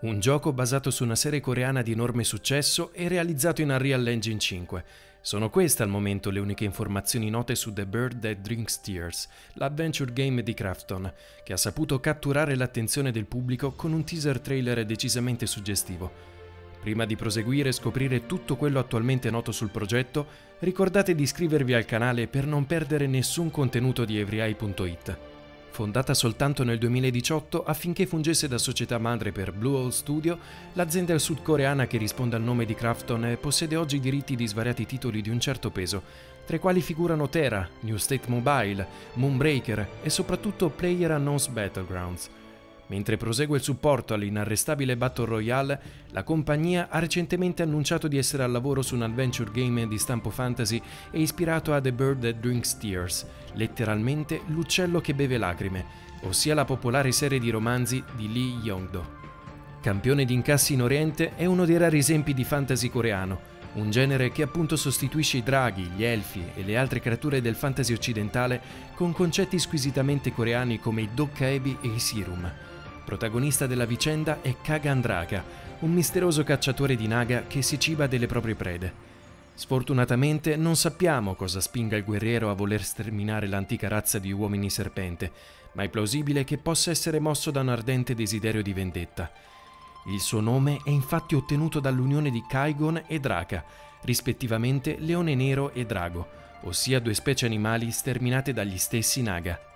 Un gioco basato su una serie coreana di enorme successo e realizzato in Unreal Engine 5. Sono queste al momento le uniche informazioni note su The Bird That Drinks Tears, l'adventure game di Crafton, che ha saputo catturare l'attenzione del pubblico con un teaser trailer decisamente suggestivo. Prima di proseguire e scoprire tutto quello attualmente noto sul progetto, ricordate di iscrivervi al canale per non perdere nessun contenuto di everyeye.it. Fondata soltanto nel 2018 affinché fungesse da società madre per Blue Hole Studio, l'azienda sudcoreana che risponde al nome di Krafton possiede oggi diritti di svariati titoli di un certo peso, tra i quali figurano Terra, New State Mobile, Moonbreaker e soprattutto Player Unknown's Battlegrounds. Mentre prosegue il supporto all'inarrestabile Battle Royale, la compagnia ha recentemente annunciato di essere al lavoro su un adventure game di stampo fantasy e ispirato a The Bird That Drinks Tears, letteralmente l'uccello che beve lacrime, ossia la popolare serie di romanzi di Lee Yong-do. Campione di incassi in Oriente è uno dei rari esempi di fantasy coreano, un genere che appunto sostituisce i draghi, gli elfi e le altre creature del fantasy occidentale con concetti squisitamente coreani come i Dokkaebi e i Sirum. Protagonista della vicenda è Kagandraka, un misterioso cacciatore di naga che si ciba delle proprie prede. Sfortunatamente non sappiamo cosa spinga il guerriero a voler sterminare l'antica razza di uomini serpente, ma è plausibile che possa essere mosso da un ardente desiderio di vendetta. Il suo nome è infatti ottenuto dall'unione di Kaigon e Draka, rispettivamente leone nero e drago, ossia due specie animali sterminate dagli stessi Naga.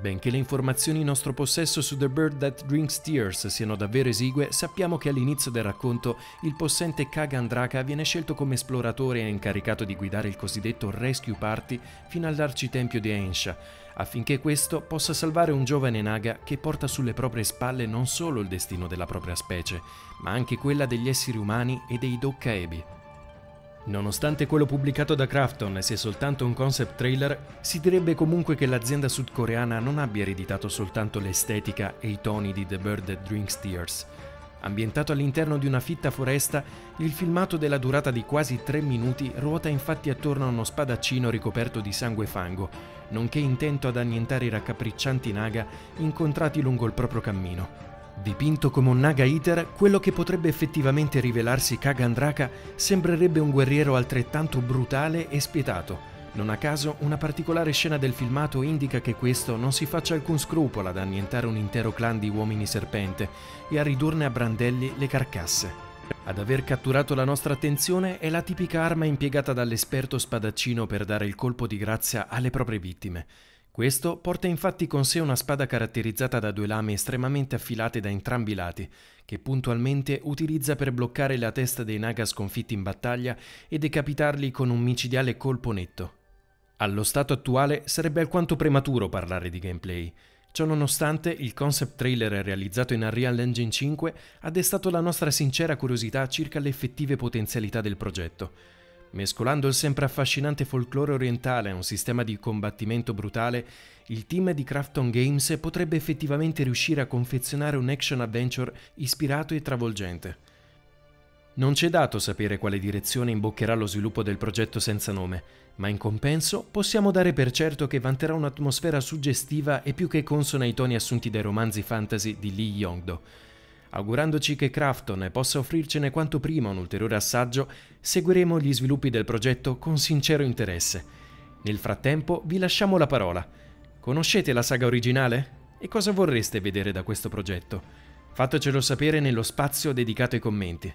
Benché le informazioni in nostro possesso su The Bird That Drinks Tears siano davvero esigue, sappiamo che all'inizio del racconto il possente Kagan Draka viene scelto come esploratore e incaricato di guidare il cosiddetto Rescue Party fino all'arcitempio di Ensha, affinché questo possa salvare un giovane Naga che porta sulle proprie spalle non solo il destino della propria specie, ma anche quella degli esseri umani e dei Dokkaebi. Nonostante quello pubblicato da Krafton sia soltanto un concept trailer, si direbbe comunque che l'azienda sudcoreana non abbia ereditato soltanto l'estetica e i toni di The Bird That Drinks Tears. Ambientato all'interno di una fitta foresta, il filmato della durata di quasi tre minuti ruota infatti attorno a uno spadaccino ricoperto di sangue e fango, nonché intento ad annientare i raccapriccianti naga incontrati lungo il proprio cammino. Dipinto come un Naga Eater, quello che potrebbe effettivamente rivelarsi Kagandraka sembrerebbe un guerriero altrettanto brutale e spietato. Non a caso, una particolare scena del filmato indica che questo non si faccia alcun scrupolo ad annientare un intero clan di uomini serpente e a ridurne a brandelli le carcasse. Ad aver catturato la nostra attenzione è la tipica arma impiegata dall'esperto spadaccino per dare il colpo di grazia alle proprie vittime. Questo porta infatti con sé una spada caratterizzata da due lame estremamente affilate da entrambi i lati, che puntualmente utilizza per bloccare la testa dei Naga sconfitti in battaglia e decapitarli con un micidiale colpo netto. Allo stato attuale sarebbe alquanto prematuro parlare di gameplay. Ciononostante, il concept trailer realizzato in Unreal Engine 5 ha destato la nostra sincera curiosità circa le effettive potenzialità del progetto. Mescolando il sempre affascinante folklore orientale a un sistema di combattimento brutale, il team di Crafton Games potrebbe effettivamente riuscire a confezionare un action adventure ispirato e travolgente. Non c'è dato sapere quale direzione imboccherà lo sviluppo del progetto senza nome, ma in compenso possiamo dare per certo che vanterà un'atmosfera suggestiva e più che consona ai toni assunti dai romanzi fantasy di Lee Yong-do Augurandoci che Crafton possa offrircene quanto prima un ulteriore assaggio, seguiremo gli sviluppi del progetto con sincero interesse. Nel frattempo vi lasciamo la parola. Conoscete la saga originale? E cosa vorreste vedere da questo progetto? Fatecelo sapere nello spazio dedicato ai commenti.